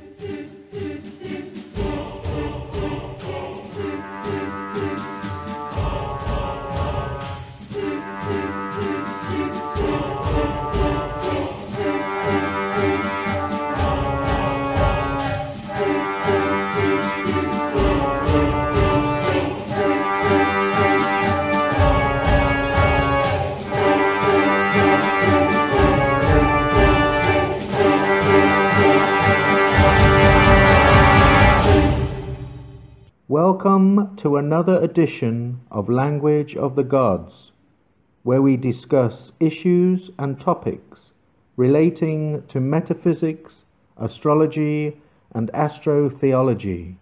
Welcome to another edition of Language of the Gods, where we discuss issues and topics relating to metaphysics, astrology, and astrotheology.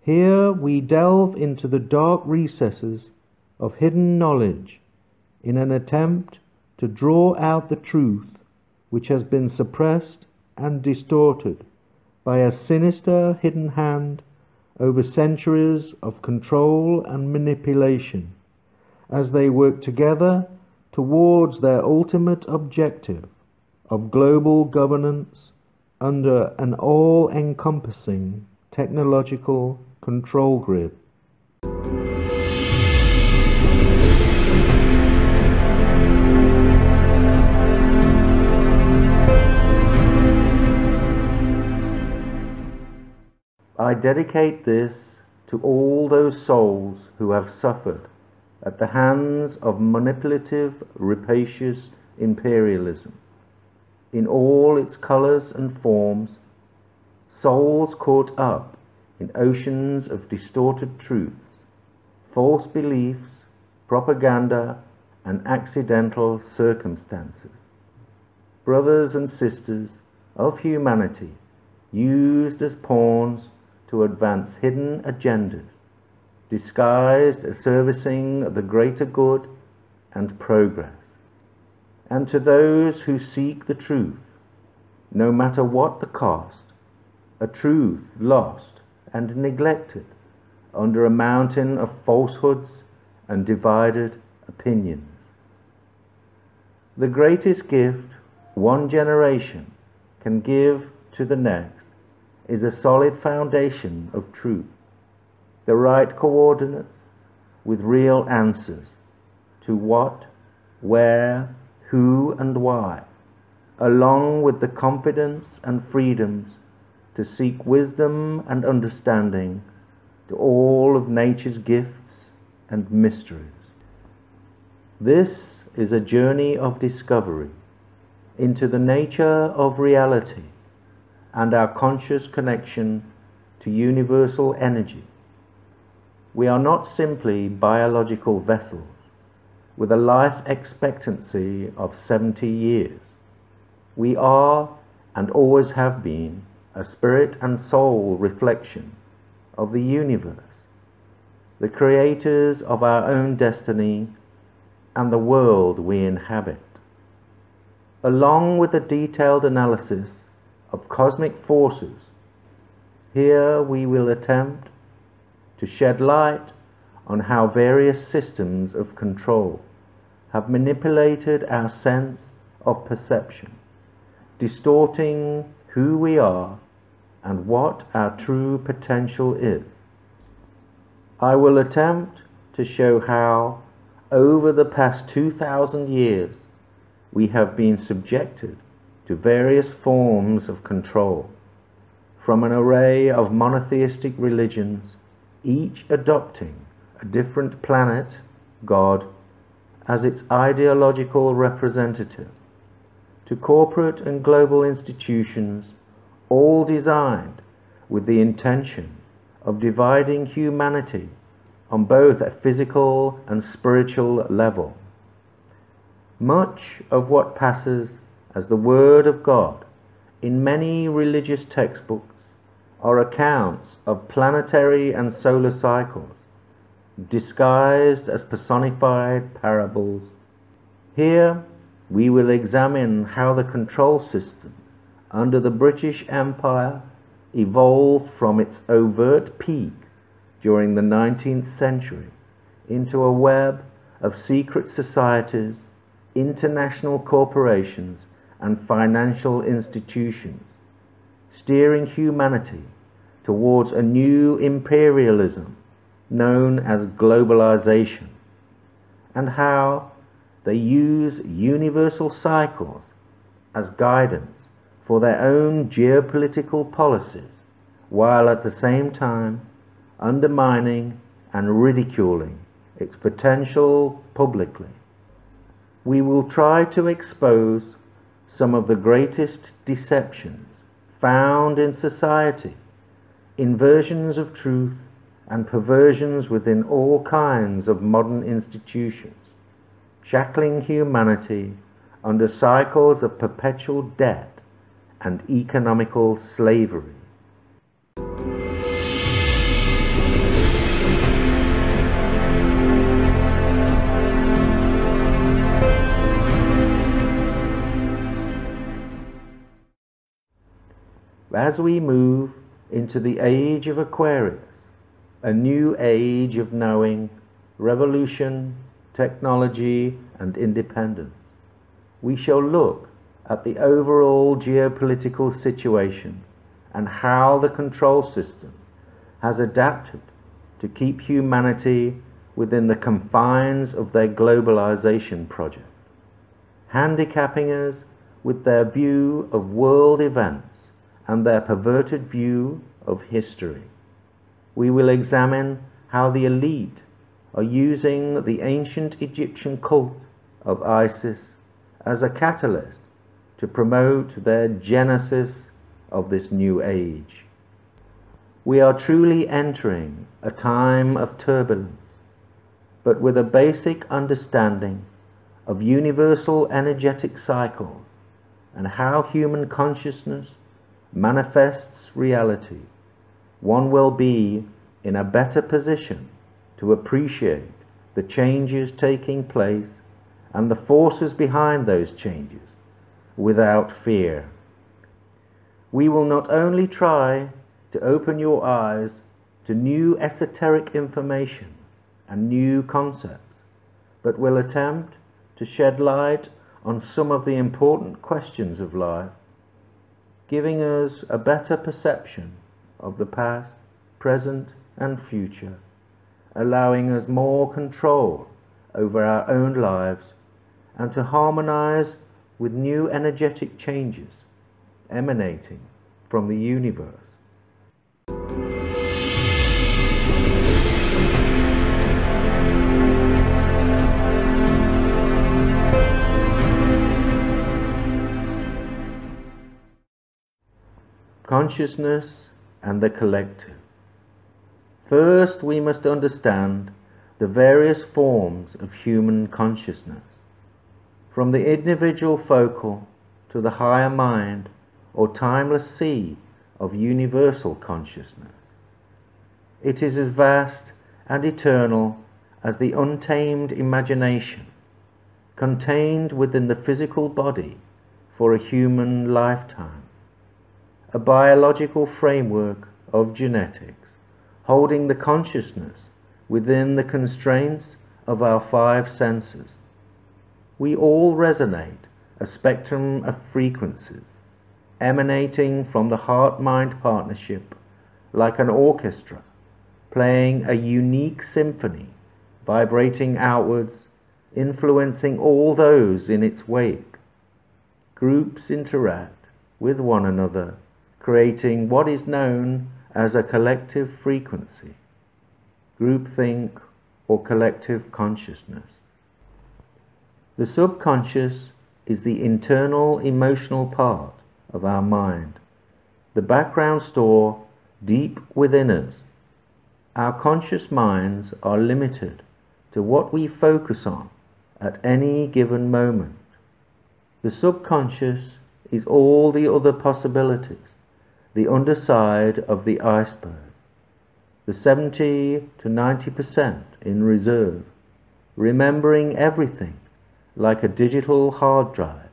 Here we delve into the dark recesses of hidden knowledge in an attempt to draw out the truth which has been suppressed and distorted by a sinister hidden hand over centuries of control and manipulation as they work together towards their ultimate objective of global governance under an all encompassing technological control grid. I dedicate this to all those souls who have suffered at the hands of manipulative, rapacious imperialism in all its colors and forms, souls caught up in oceans of distorted truths, false beliefs, propaganda, and accidental circumstances. Brothers and sisters of humanity used as pawns to advance hidden agendas, disguised as servicing the greater good and progress. And to those who seek the truth, no matter what the cost, a truth lost and neglected under a mountain of falsehoods and divided opinions. The greatest gift one generation can give to the next is a solid foundation of truth, the right coordinates with real answers to what, where, who, and why, along with the confidence and freedoms to seek wisdom and understanding to all of nature's gifts and mysteries. This is a journey of discovery into the nature of reality and our conscious connection to universal energy. We are not simply biological vessels with a life expectancy of 70 years. We are and always have been a spirit and soul reflection of the universe, the creators of our own destiny and the world we inhabit. Along with a detailed analysis of cosmic forces. Here we will attempt to shed light on how various systems of control have manipulated our sense of perception, distorting who we are and what our true potential is. I will attempt to show how, over the past 2,000 years, we have been subjected to various forms of control from an array of monotheistic religions, each adopting a different planet, God, as its ideological representative, to corporate and global institutions, all designed with the intention of dividing humanity on both a physical and spiritual level. Much of what passes as the Word of God in many religious textbooks are accounts of planetary and solar cycles, disguised as personified parables. Here we will examine how the control system under the British Empire evolved from its overt peak during the 19th century into a web of secret societies, international corporations, and financial institutions, steering humanity towards a new imperialism known as globalization, and how they use universal cycles as guidance for their own geopolitical policies, while at the same time undermining and ridiculing its potential publicly. We will try to expose some of the greatest deceptions found in society, inversions of truth, and perversions within all kinds of modern institutions, shackling humanity under cycles of perpetual debt and economical slavery. As we move into the age of Aquarius, a new age of knowing, revolution, technology, and independence, we shall look at the overall geopolitical situation and how the control system has adapted to keep humanity within the confines of their globalization project, handicapping us with their view of world events and their perverted view of history. We will examine how the elite are using the ancient Egyptian cult of Isis as a catalyst to promote their genesis of this new age. We are truly entering a time of turbulence, but with a basic understanding of universal energetic cycles and how human consciousness manifests reality, one will be in a better position to appreciate the changes taking place and the forces behind those changes without fear. We will not only try to open your eyes to new esoteric information and new concepts, but will attempt to shed light on some of the important questions of life giving us a better perception of the past, present, and future, allowing us more control over our own lives and to harmonize with new energetic changes emanating from the universe. Consciousness and the collective. First, we must understand the various forms of human consciousness, from the individual focal to the higher mind or timeless sea of universal consciousness. It is as vast and eternal as the untamed imagination contained within the physical body for a human lifetime a biological framework of genetics, holding the consciousness within the constraints of our five senses. We all resonate a spectrum of frequencies emanating from the heart mind partnership like an orchestra playing a unique symphony, vibrating outwards, influencing all those in its wake. Groups interact with one another creating what is known as a collective frequency, groupthink, or collective consciousness. The subconscious is the internal emotional part of our mind, the background store deep within us. Our conscious minds are limited to what we focus on at any given moment. The subconscious is all the other possibilities the underside of the iceberg, the 70 to 90% in reserve, remembering everything like a digital hard drive.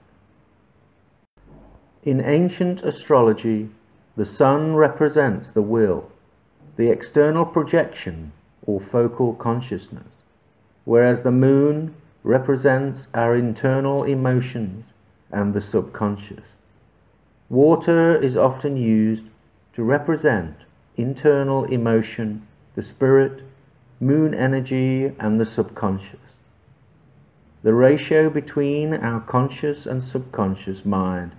In ancient astrology, the sun represents the will, the external projection or focal consciousness, whereas the moon represents our internal emotions and the subconscious. Water is often used to represent internal emotion, the spirit, moon energy, and the subconscious. The ratio between our conscious and subconscious mind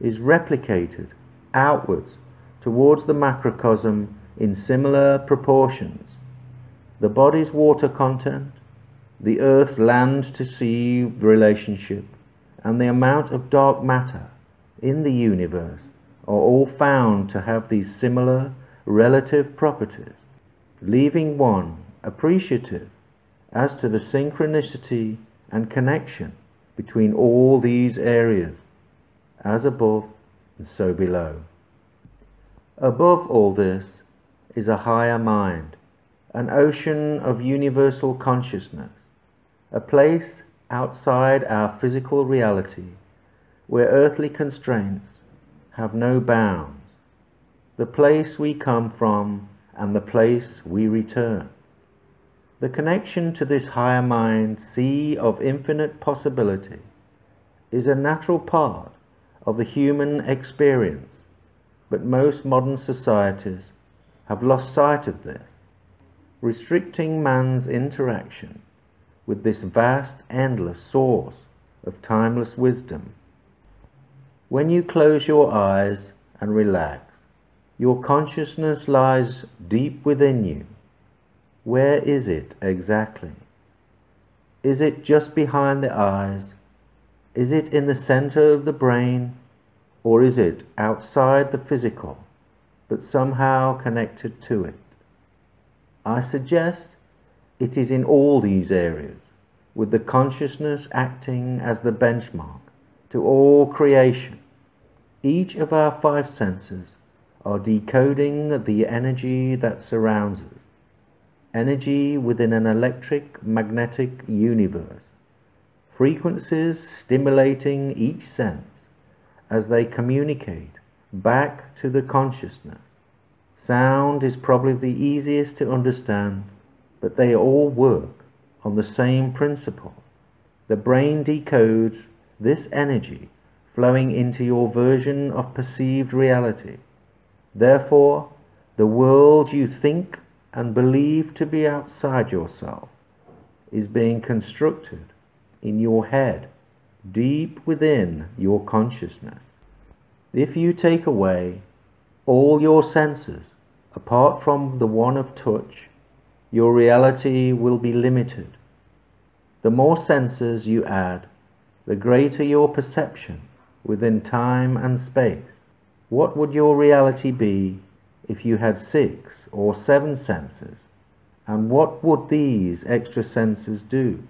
is replicated outwards towards the macrocosm in similar proportions. The body's water content, the earth's land to sea relationship, and the amount of dark matter in the universe are all found to have these similar relative properties, leaving one appreciative as to the synchronicity and connection between all these areas, as above and so below. Above all this is a higher mind, an ocean of universal consciousness, a place outside our physical reality where earthly constraints have no bounds, the place we come from and the place we return. The connection to this higher mind, sea of infinite possibility, is a natural part of the human experience, but most modern societies have lost sight of this, restricting man's interaction with this vast, endless source of timeless wisdom. When you close your eyes and relax, your consciousness lies deep within you where is it exactly? Is it just behind the eyes? Is it in the center of the brain? Or is it outside the physical, but somehow connected to it? I suggest it is in all these areas, with the consciousness acting as the benchmark to all creation. Each of our five senses are decoding the energy that surrounds us energy within an electric magnetic universe, frequencies stimulating each sense as they communicate back to the consciousness. Sound is probably the easiest to understand, but they all work on the same principle. The brain decodes this energy flowing into your version of perceived reality. Therefore, the world you think and believe to be outside yourself is being constructed in your head, deep within your consciousness. If you take away all your senses apart from the one of touch, your reality will be limited. The more senses you add, the greater your perception within time and space. What would your reality be if you had six or seven senses? And what would these extra senses do?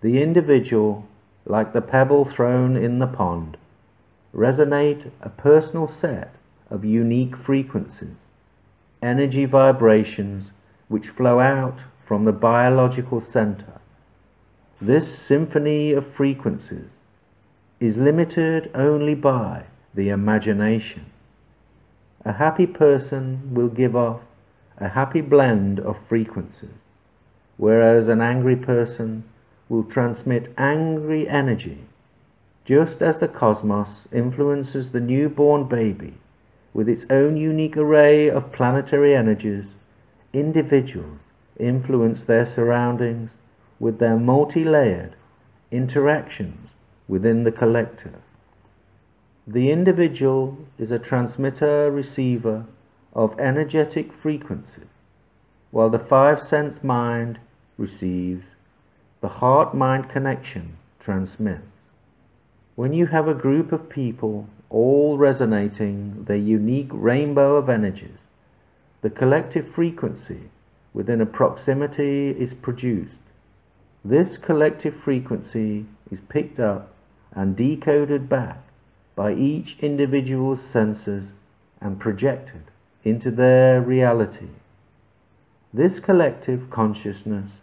The individual, like the pebble thrown in the pond, resonate a personal set of unique frequencies, energy vibrations which flow out from the biological center. This symphony of frequencies is limited only by the imagination. A happy person will give off a happy blend of frequencies, whereas an angry person will transmit angry energy, just as the cosmos influences the newborn baby with its own unique array of planetary energies, individuals influence their surroundings with their multi layered interactions within the collective. The individual is a transmitter receiver of energetic frequencies, while the five sense mind receives, the heart mind connection transmits. When you have a group of people all resonating their unique rainbow of energies, the collective frequency within a proximity is produced. This collective frequency is picked up and decoded back by each individual's senses and projected into their reality. This collective consciousness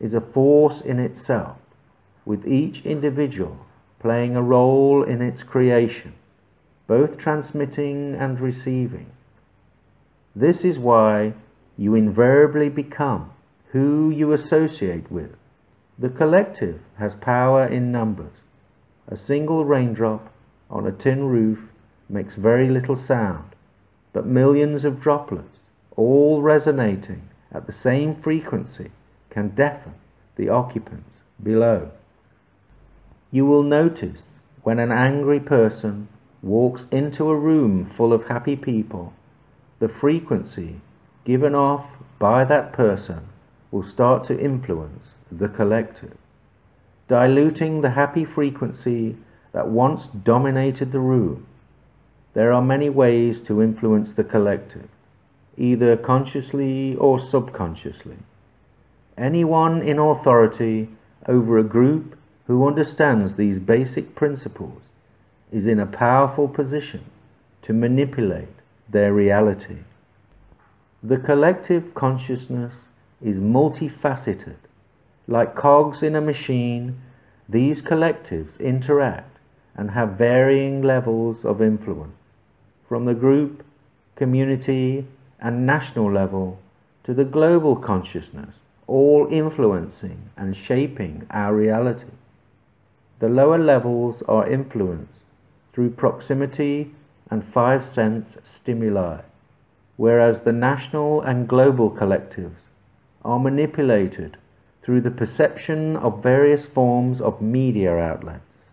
is a force in itself, with each individual playing a role in its creation, both transmitting and receiving. This is why you invariably become who you associate with. The collective has power in numbers. A single raindrop on a tin roof makes very little sound, but millions of droplets, all resonating at the same frequency, can deafen the occupants below. You will notice when an angry person walks into a room full of happy people, the frequency given off by that person will start to influence the collective, diluting the happy frequency that once dominated the room. There are many ways to influence the collective, either consciously or subconsciously. Anyone in authority over a group who understands these basic principles is in a powerful position to manipulate their reality. The collective consciousness is multifaceted. Like cogs in a machine, these collectives interact and have varying levels of influence, from the group, community, and national level to the global consciousness, all influencing and shaping our reality. The lower levels are influenced through proximity and five sense stimuli, whereas the national and global collectives are manipulated through the perception of various forms of media outlets.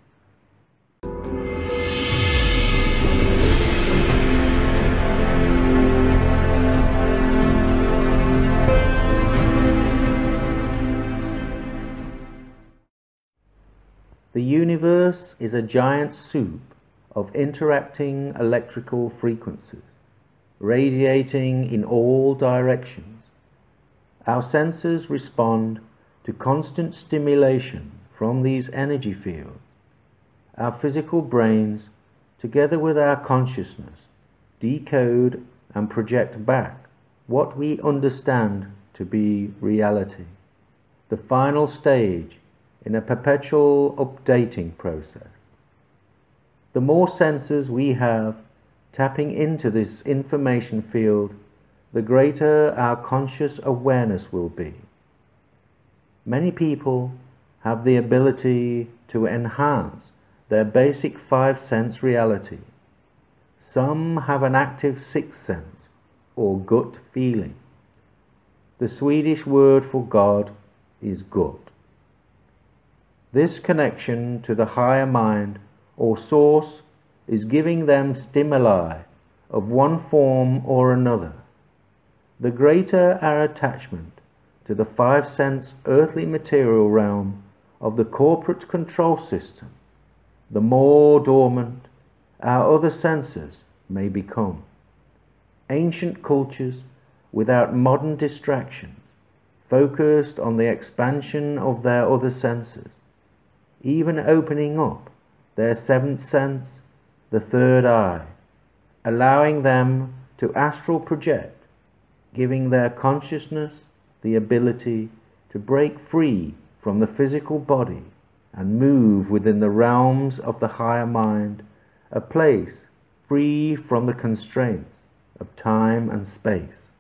The universe is a giant soup of interacting electrical frequencies, radiating in all directions. Our senses respond to constant stimulation from these energy fields. Our physical brains, together with our consciousness, decode and project back what we understand to be reality. The final stage in a perpetual updating process. The more senses we have tapping into this information field, the greater our conscious awareness will be. Many people have the ability to enhance their basic five sense reality. Some have an active sixth sense or gut feeling. The Swedish word for God is gut. This connection to the higher mind or source is giving them stimuli of one form or another. The greater our attachment to the five sense earthly material realm of the corporate control system, the more dormant our other senses may become. Ancient cultures without modern distractions focused on the expansion of their other senses even opening up their seventh sense, the third eye, allowing them to astral project, giving their consciousness the ability to break free from the physical body and move within the realms of the higher mind, a place free from the constraints of time and space.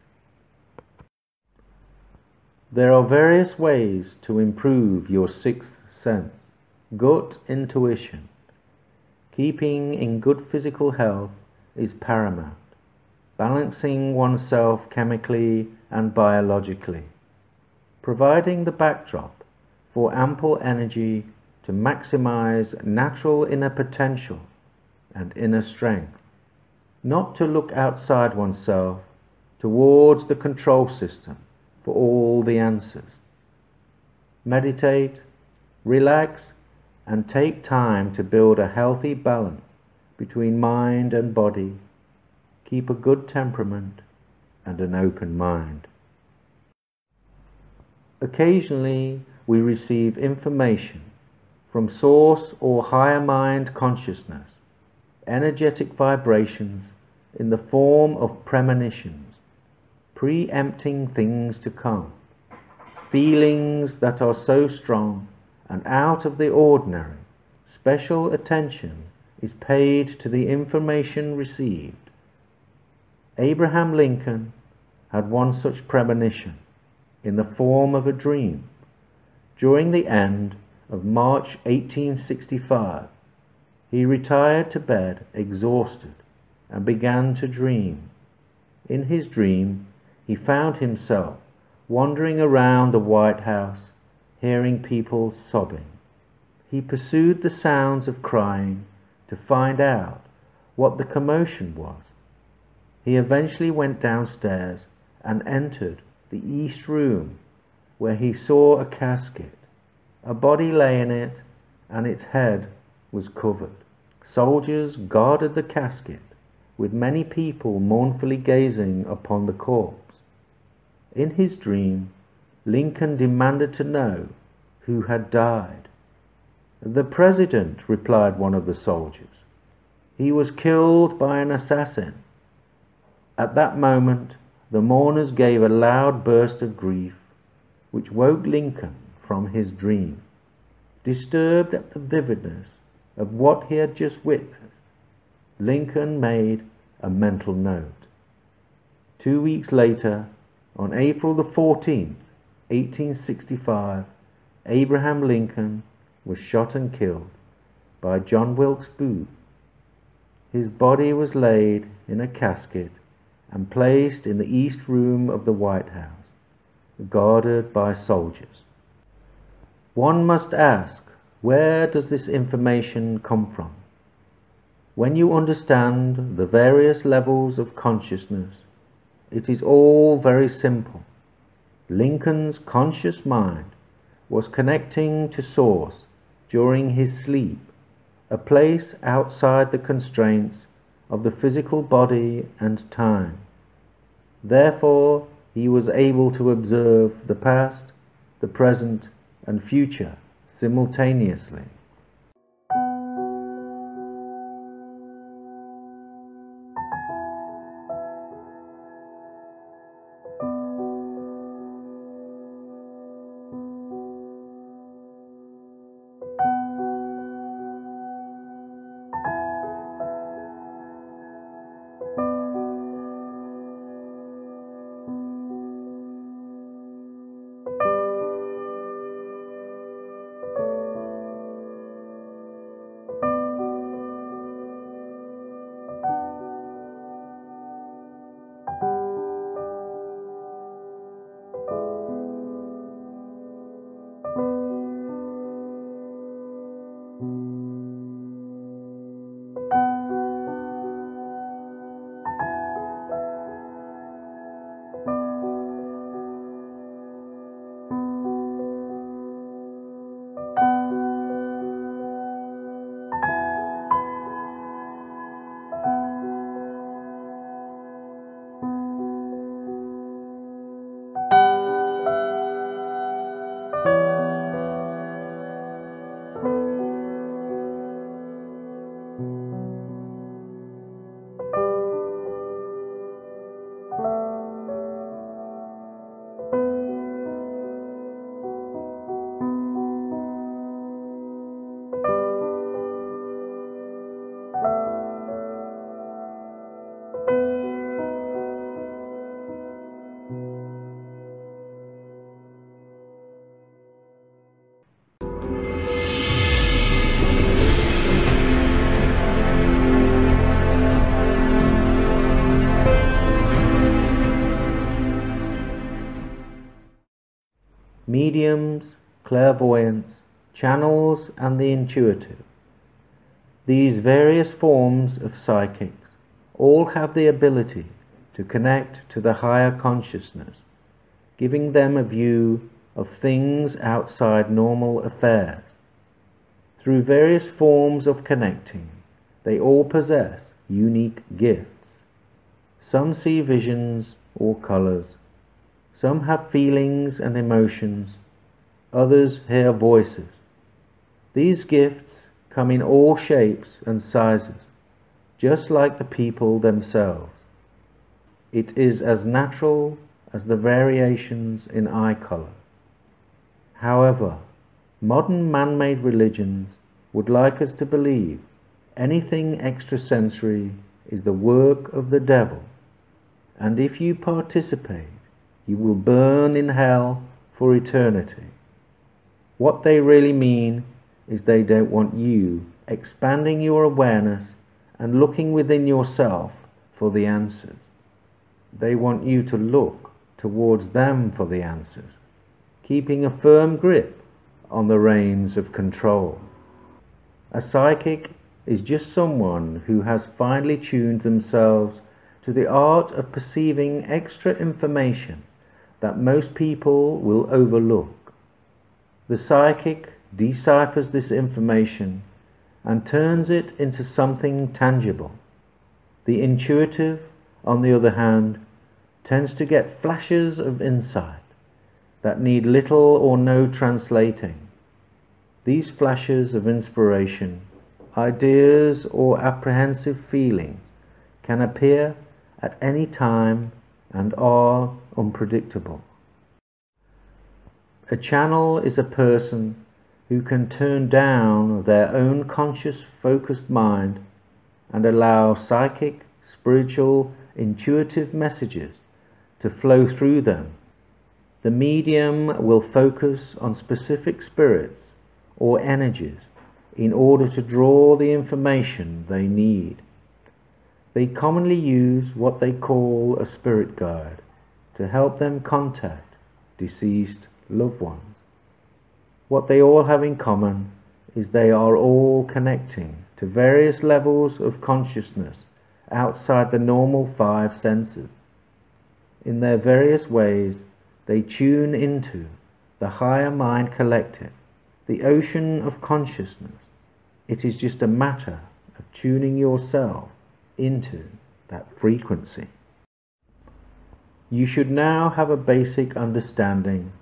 There are various ways to improve your sixth sense. Gut intuition. Keeping in good physical health is paramount. Balancing oneself chemically and biologically. Providing the backdrop for ample energy to maximize natural inner potential and inner strength. Not to look outside oneself towards the control system for all the answers. Meditate, relax, and take time to build a healthy balance between mind and body. Keep a good temperament and an open mind. Occasionally, we receive information from source or higher mind consciousness, energetic vibrations in the form of premonitions, preempting things to come, feelings that are so strong and out of the ordinary, special attention is paid to the information received. Abraham Lincoln had one such premonition in the form of a dream. During the end of March 1865, he retired to bed exhausted and began to dream. In his dream, he found himself wandering around the White House, hearing people sobbing. He pursued the sounds of crying to find out what the commotion was. He eventually went downstairs and entered the east room, where he saw a casket. A body lay in it, and its head was covered. Soldiers guarded the casket, with many people mournfully gazing upon the corpse. In his dream, Lincoln demanded to know who had died. The president, replied one of the soldiers. He was killed by an assassin. At that moment, the mourners gave a loud burst of grief, which woke Lincoln from his dream. Disturbed at the vividness of what he had just witnessed, Lincoln made a mental note. Two weeks later, on April the 14th, 1865, Abraham Lincoln was shot and killed by John Wilkes Booth. His body was laid in a casket and placed in the east room of the White House, guarded by soldiers. One must ask, where does this information come from? When you understand the various levels of consciousness, it is all very simple. Lincoln's conscious mind was connecting to Source during his sleep, a place outside the constraints of the physical body and time. Therefore, he was able to observe the past, the present, and future simultaneously. Mediums, clairvoyance, channels, and the intuitive. These various forms of psychics all have the ability to connect to the higher consciousness, giving them a view of things outside normal affairs. Through various forms of connecting, they all possess unique gifts. Some see visions or colors, some have feelings and emotions, others hear voices. These gifts come in all shapes and sizes, just like the people themselves. It is as natural as the variations in eye color. However, modern man made religions would like us to believe anything extrasensory is the work of the devil, and if you participate, you will burn in hell for eternity. What they really mean is they don't want you expanding your awareness and looking within yourself for the answers. They want you to look towards them for the answers, keeping a firm grip on the reins of control. A psychic is just someone who has finely tuned themselves to the art of perceiving extra information that most people will overlook. The psychic deciphers this information and turns it into something tangible. The intuitive, on the other hand, tends to get flashes of insight that need little or no translating. These flashes of inspiration, ideas, or apprehensive feelings can appear at any time and are unpredictable. A channel is a person who can turn down their own conscious, focused mind and allow psychic, spiritual, intuitive messages to flow through them. The medium will focus on specific spirits or energies in order to draw the information they need. They commonly use what they call a spirit guide to help them contact deceased loved ones. What they all have in common is they are all connecting to various levels of consciousness outside the normal five senses. In their various ways, they tune into the higher mind collective, the ocean of consciousness. It is just a matter of tuning yourself into that frequency. You should now have a basic understanding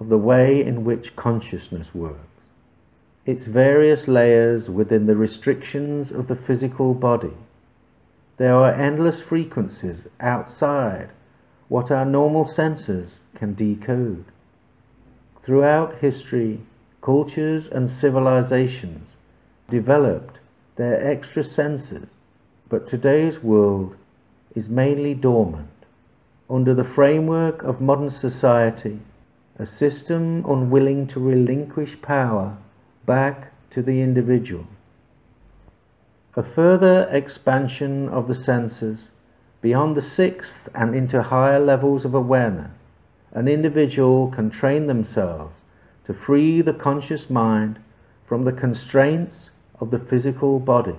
of the way in which consciousness works, its various layers within the restrictions of the physical body. There are endless frequencies outside what our normal senses can decode. Throughout history, cultures and civilizations developed their extra senses, but today's world is mainly dormant. Under the framework of modern society, a system unwilling to relinquish power back to the individual. A further expansion of the senses beyond the sixth and into higher levels of awareness, an individual can train themselves to free the conscious mind from the constraints of the physical body,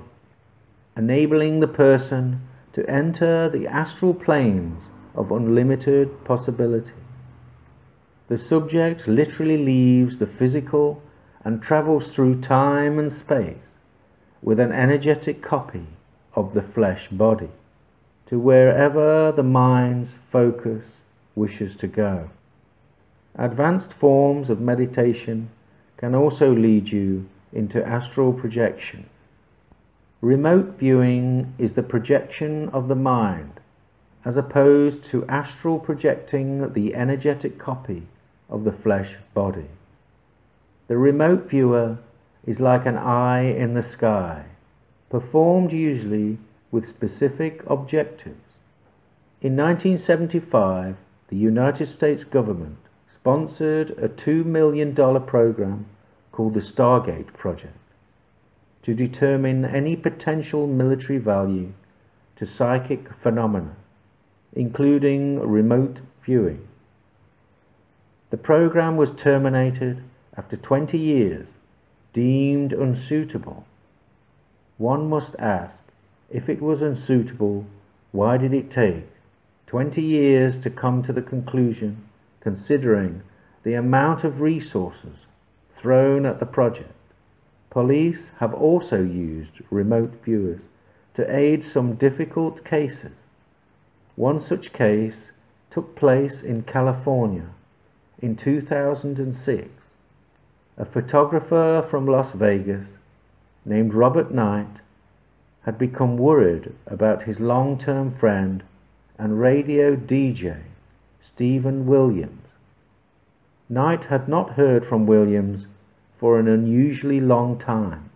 enabling the person to enter the astral planes of unlimited possibility. The subject literally leaves the physical and travels through time and space with an energetic copy of the flesh body to wherever the mind's focus wishes to go. Advanced forms of meditation can also lead you into astral projection. Remote viewing is the projection of the mind as opposed to astral projecting the energetic copy of the flesh body. The remote viewer is like an eye in the sky, performed usually with specific objectives. In 1975, the United States government sponsored a $2 million program called the Stargate Project to determine any potential military value to psychic phenomena, including remote viewing. The program was terminated after 20 years, deemed unsuitable. One must ask, if it was unsuitable, why did it take 20 years to come to the conclusion, considering the amount of resources thrown at the project? Police have also used remote viewers to aid some difficult cases. One such case took place in California in 2006, a photographer from Las Vegas named Robert Knight had become worried about his long term friend and radio DJ, Stephen Williams. Knight had not heard from Williams for an unusually long time.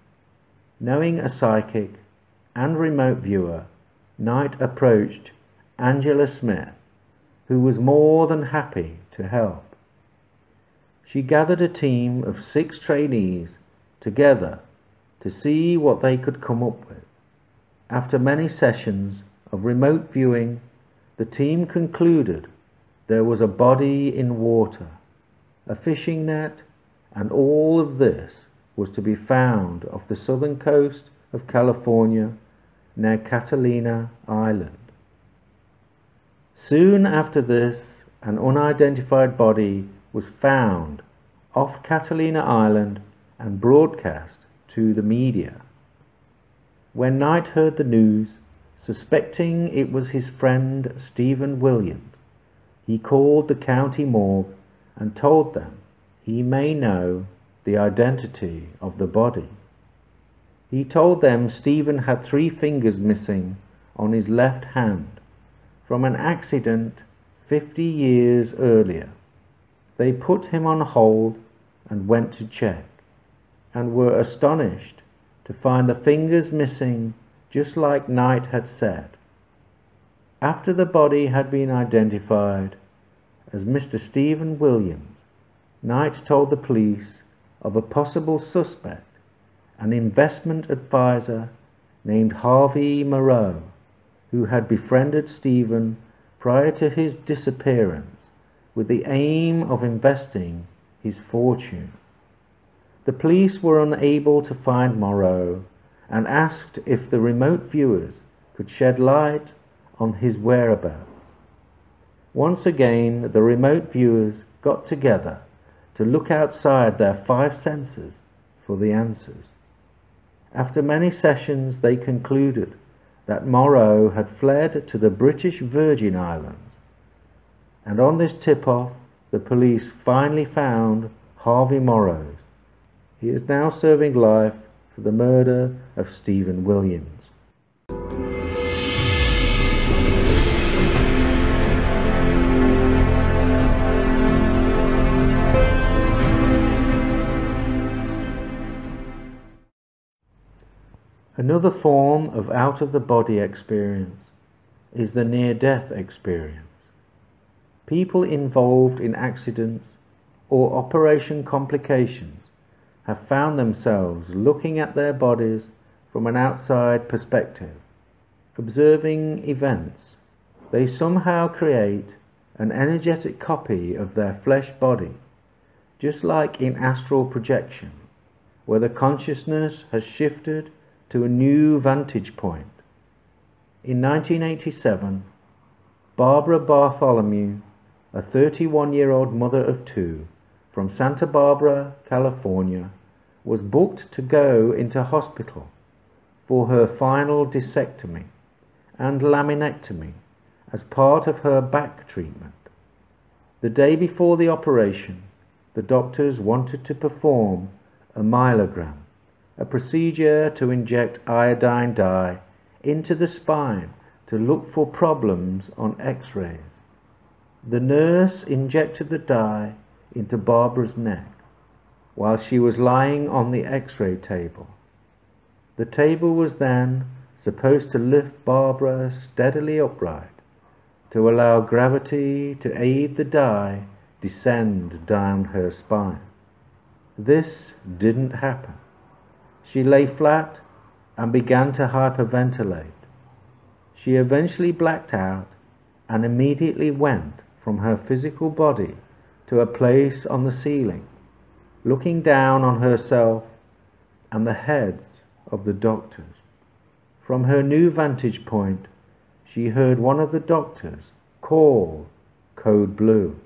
Knowing a psychic and remote viewer, Knight approached Angela Smith, who was more than happy to help she gathered a team of six trainees together to see what they could come up with. After many sessions, of remote viewing, the team concluded there was a body in water, a fishing net, and all of this was to be found off the southern coast of California near Catalina Island. Soon after this, an unidentified body was found off Catalina Island and broadcast to the media. When Knight heard the news, suspecting it was his friend Stephen Williams, he called the county morgue and told them he may know the identity of the body. He told them Stephen had three fingers missing on his left hand from an accident 50 years earlier. They put him on hold and went to check, and were astonished to find the fingers missing just like Knight had said. After the body had been identified as Mr. Stephen Williams, Knight told the police of a possible suspect, an investment advisor named Harvey Moreau, who had befriended Stephen prior to his disappearance with the aim of investing his fortune. The police were unable to find Moreau and asked if the remote viewers could shed light on his whereabouts. Once again, the remote viewers got together to look outside their five senses for the answers. After many sessions, they concluded that Moreau had fled to the British Virgin Islands. And on this tip off, the police finally found Harvey Moreau he is now serving life for the murder of Stephen Williams. Another form of out of the body experience is the near death experience. People involved in accidents or operation complications have found themselves looking at their bodies from an outside perspective, observing events. They somehow create an energetic copy of their flesh body, just like in astral projection, where the consciousness has shifted to a new vantage point. In 1987, Barbara Bartholomew, a 31 year old mother of two from Santa Barbara, California, was booked to go into hospital for her final discectomy and laminectomy as part of her back treatment. The day before the operation, the doctors wanted to perform a myelogram, a procedure to inject iodine dye into the spine to look for problems on x rays. The nurse injected the dye into Barbara's neck while she was lying on the x ray table. The table was then supposed to lift Barbara steadily upright to allow gravity to aid the dye descend down her spine. This didn't happen. She lay flat and began to hyperventilate. She eventually blacked out and immediately went from her physical body to a place on the ceiling looking down on herself and the heads of the doctors. From her new vantage point, she heard one of the doctors call Code Blue.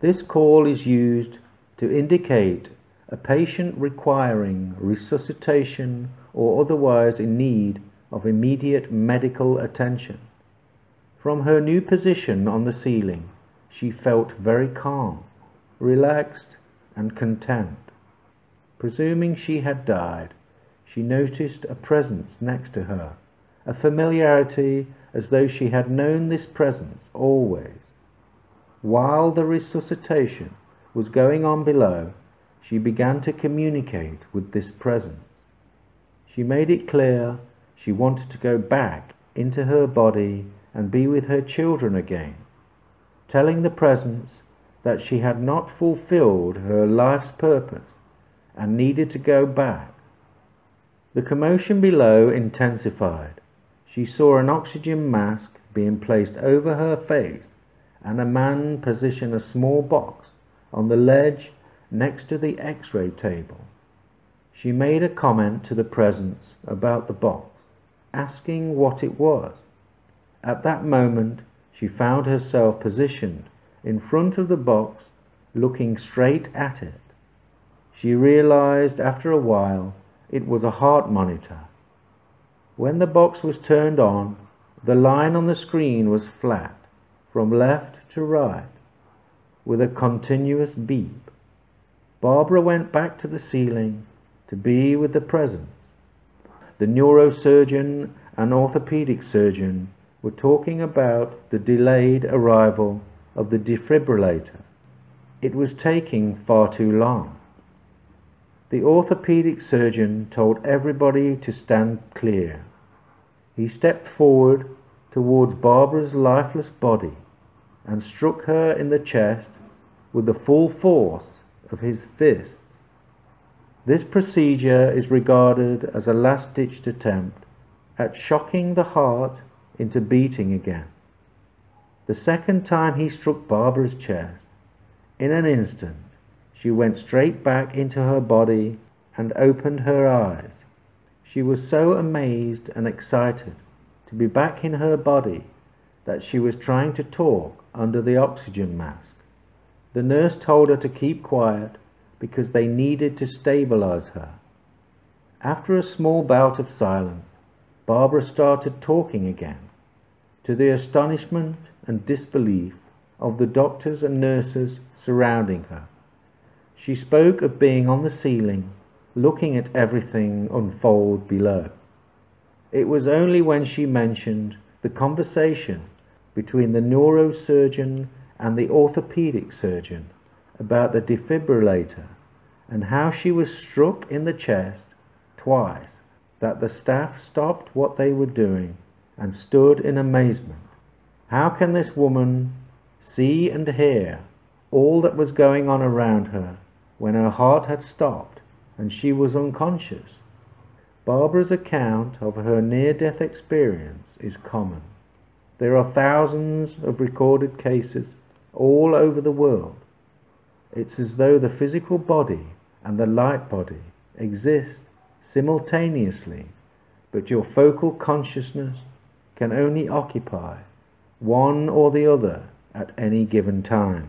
This call is used to indicate a patient requiring resuscitation or otherwise in need of immediate medical attention. From her new position on the ceiling, she felt very calm, relaxed, and content. Presuming she had died, she noticed a presence next to her, a familiarity as though she had known this presence always. While the resuscitation was going on below, she began to communicate with this presence. She made it clear she wanted to go back into her body and be with her children again, telling the presence that she had not fulfilled her life's purpose and needed to go back. The commotion below intensified. she saw an oxygen mask being placed over her face and a man position a small box on the ledge next to the x ray table. She made a comment to the presence about the box, asking what it was. At that moment, she found herself positioned in front of the box, looking straight at it. She realized after a while it was a heart monitor. When the box was turned on, the line on the screen was flat from left to right with a continuous beep. Barbara went back to the ceiling to be with the presence. The neurosurgeon and orthopedic surgeon were talking about the delayed arrival of the defibrillator. It was taking far too long. The orthopedic surgeon told everybody to stand clear. He stepped forward towards Barbara's lifeless body and struck her in the chest with the full force of his fists. This procedure is regarded as a last ditch attempt at shocking the heart into beating again. The second time he struck Barbara's chest, in an instant, she went straight back into her body and opened her eyes. She was so amazed and excited to be back in her body that she was trying to talk under the oxygen mask. The nurse told her to keep quiet because they needed to stabilize her. After a small bout of silence, Barbara started talking again, to the astonishment and disbelief of the doctors and nurses surrounding her. She spoke of being on the ceiling, looking at everything unfold below. It was only when she mentioned the conversation between the neurosurgeon and the orthopedic surgeon about the defibrillator and how she was struck in the chest twice that the staff stopped what they were doing and stood in amazement. How can this woman see and hear all that was going on around her when her heart had stopped and she was unconscious? Barbara's account of her near death experience is common. There are thousands of recorded cases all over the world. It's as though the physical body and the light body exist simultaneously, but your focal consciousness can only occupy one or the other at any given time.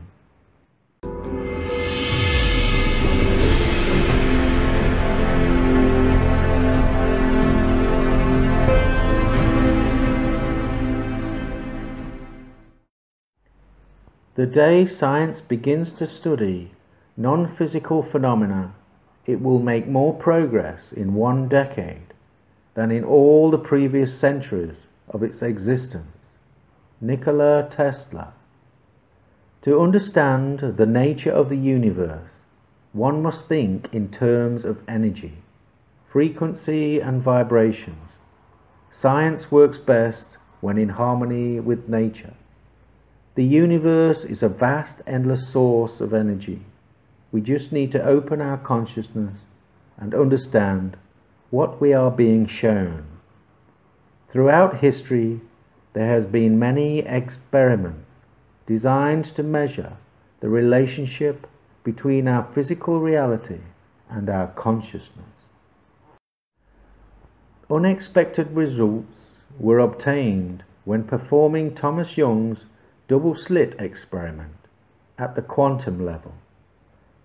Day science begins to study non physical phenomena, it will make more progress in one decade than in all the previous centuries of its existence. Nikola Tesla. To understand the nature of the universe, one must think in terms of energy, frequency, and vibrations. Science works best when in harmony with nature. The universe is a vast, endless source of energy. We just need to open our consciousness and understand what we are being shown. Throughout history, there has been many experiments designed to measure the relationship between our physical reality and our consciousness. Unexpected results were obtained when performing Thomas Young's double slit experiment at the quantum level.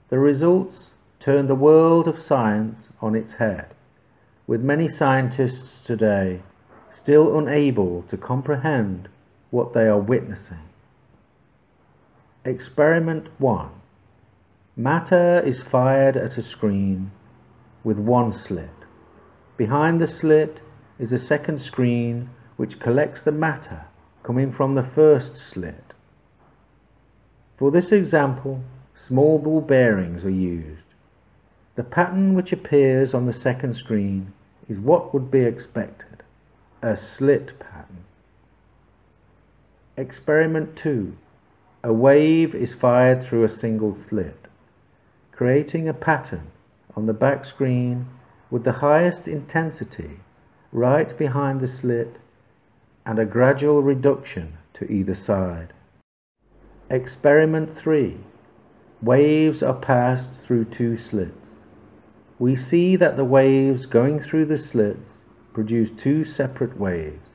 The results turned the world of science on its head, with many scientists today still unable to comprehend what they are witnessing. Experiment 1 Matter is fired at a screen with one slit. Behind the slit is a second screen which collects the matter coming from the first slit. For this example, small ball bearings are used. The pattern which appears on the second screen is what would be expected, a slit pattern. Experiment 2. A wave is fired through a single slit, creating a pattern on the back screen with the highest intensity right behind the slit and a gradual reduction to either side. Experiment 3. Waves are passed through two slits. We see that the waves going through the slits produce two separate waves,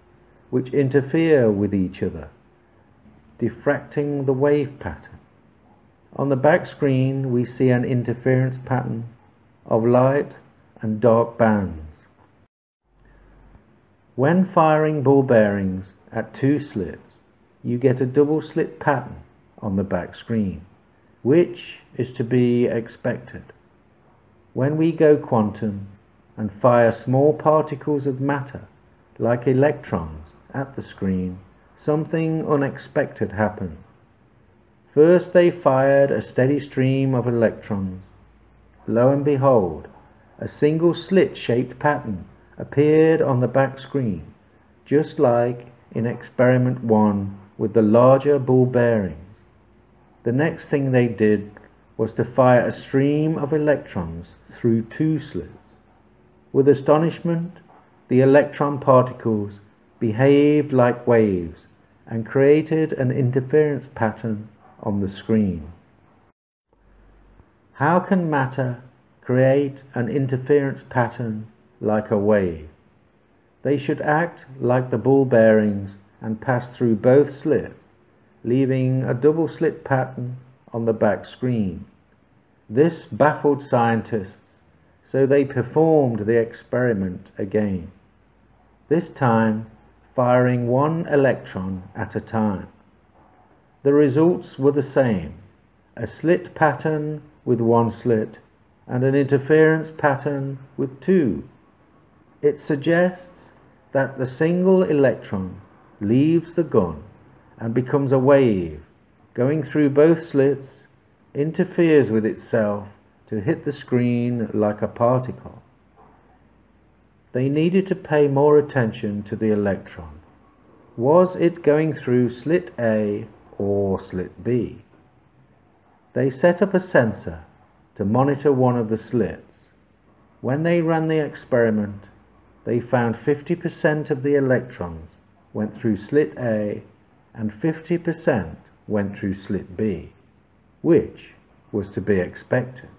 which interfere with each other, diffracting the wave pattern. On the back screen, we see an interference pattern of light and dark bands. When firing ball bearings at two slits, you get a double slit pattern on the back screen, which is to be expected. When we go quantum and fire small particles of matter, like electrons, at the screen, something unexpected happened. First, they fired a steady stream of electrons. Lo and behold, a single slit shaped pattern appeared on the back screen, just like in experiment 1 with the larger ball bearings. The next thing they did was to fire a stream of electrons through two slits. With astonishment, the electron particles behaved like waves and created an interference pattern on the screen. How can matter create an interference pattern like a wave? They should act like the ball bearings and pass through both slits leaving a double slit pattern on the back screen. This baffled scientists, so they performed the experiment again, this time firing one electron at a time. The results were the same a slit pattern with one slit and an interference pattern with two. It suggests that the single electron leaves the gun and becomes a wave going through both slits, interferes with itself to hit the screen like a particle. They needed to pay more attention to the electron. Was it going through slit A or slit B? They set up a sensor to monitor one of the slits. When they ran the experiment, they found 50% of the electrons went through slit A and 50% went through slit B, which was to be expected.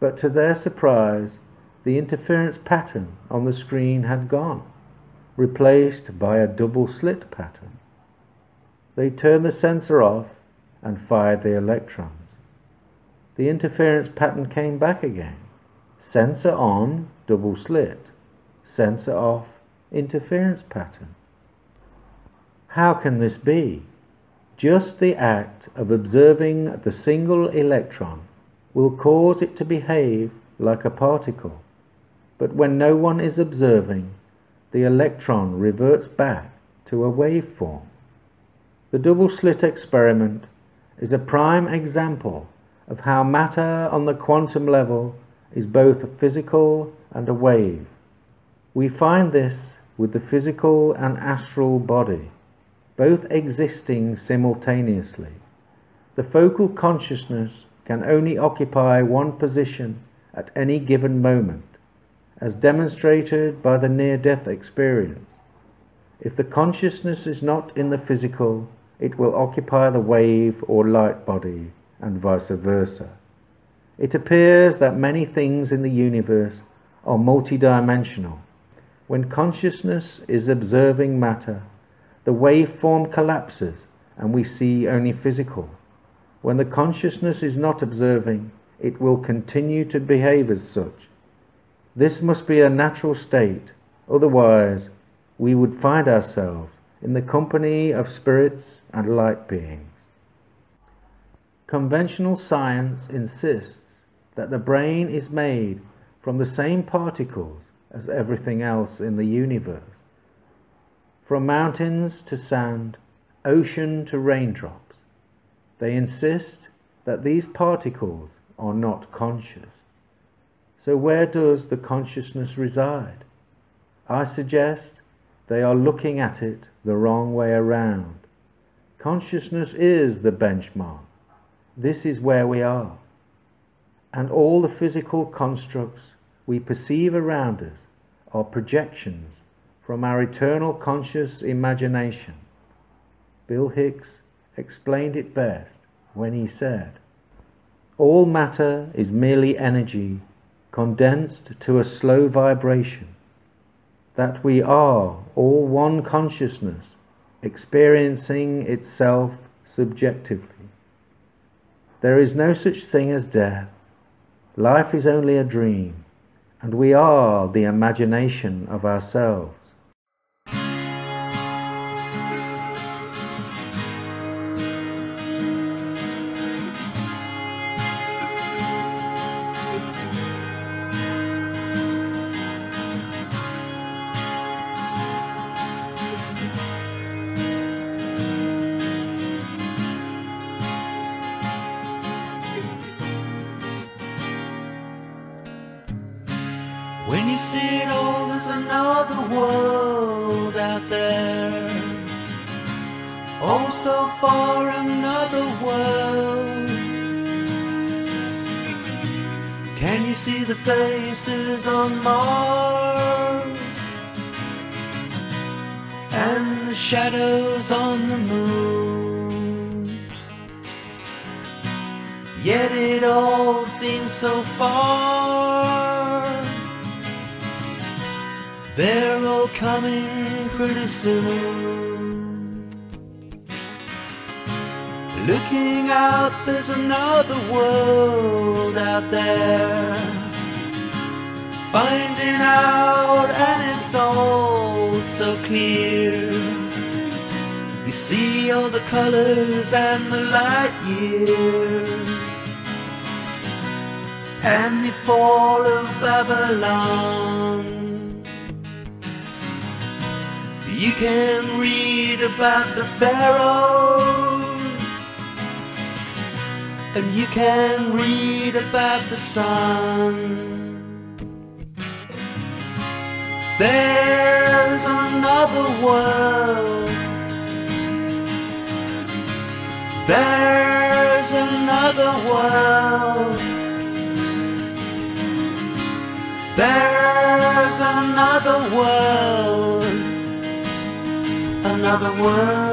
But to their surprise, the interference pattern on the screen had gone, replaced by a double slit pattern. They turned the sensor off and fired the electrons. The interference pattern came back again. Sensor on, double slit. Sensor off, interference pattern. How can this be? Just the act of observing the single electron will cause it to behave like a particle. But when no one is observing, the electron reverts back to a waveform. The double slit experiment is a prime example of how matter on the quantum level is both a physical and a wave. We find this with the physical and astral body both existing simultaneously. The focal consciousness can only occupy one position at any given moment, as demonstrated by the near death experience. If the consciousness is not in the physical, it will occupy the wave or light body, and vice versa. It appears that many things in the universe are multidimensional. When consciousness is observing matter, the waveform collapses and we see only physical. When the consciousness is not observing, it will continue to behave as such. This must be a natural state, otherwise, we would find ourselves in the company of spirits and light beings. Conventional science insists that the brain is made from the same particles as everything else in the universe. From mountains to sand, ocean to raindrops, they insist that these particles are not conscious. So, where does the consciousness reside? I suggest they are looking at it the wrong way around. Consciousness is the benchmark. This is where we are. And all the physical constructs we perceive around us are projections from our eternal conscious imagination. Bill Hicks explained it best when he said, All matter is merely energy condensed to a slow vibration, that we are all one consciousness experiencing itself subjectively. There is no such thing as death. Life is only a dream, and we are the imagination of ourselves. See it all, there's another world out there. Oh, so far another world. Can you see the faces on Mars? And the shadows on the moon. Yet it all seems so far. They're all coming pretty soon. Looking out, there's another world out there. Finding out, and it's all so clear. You see all the colors and the light years. And the fall of Babylon. You can read about the pharaohs, and you can read about the sun. There's another world. There's another world. There's another world another world.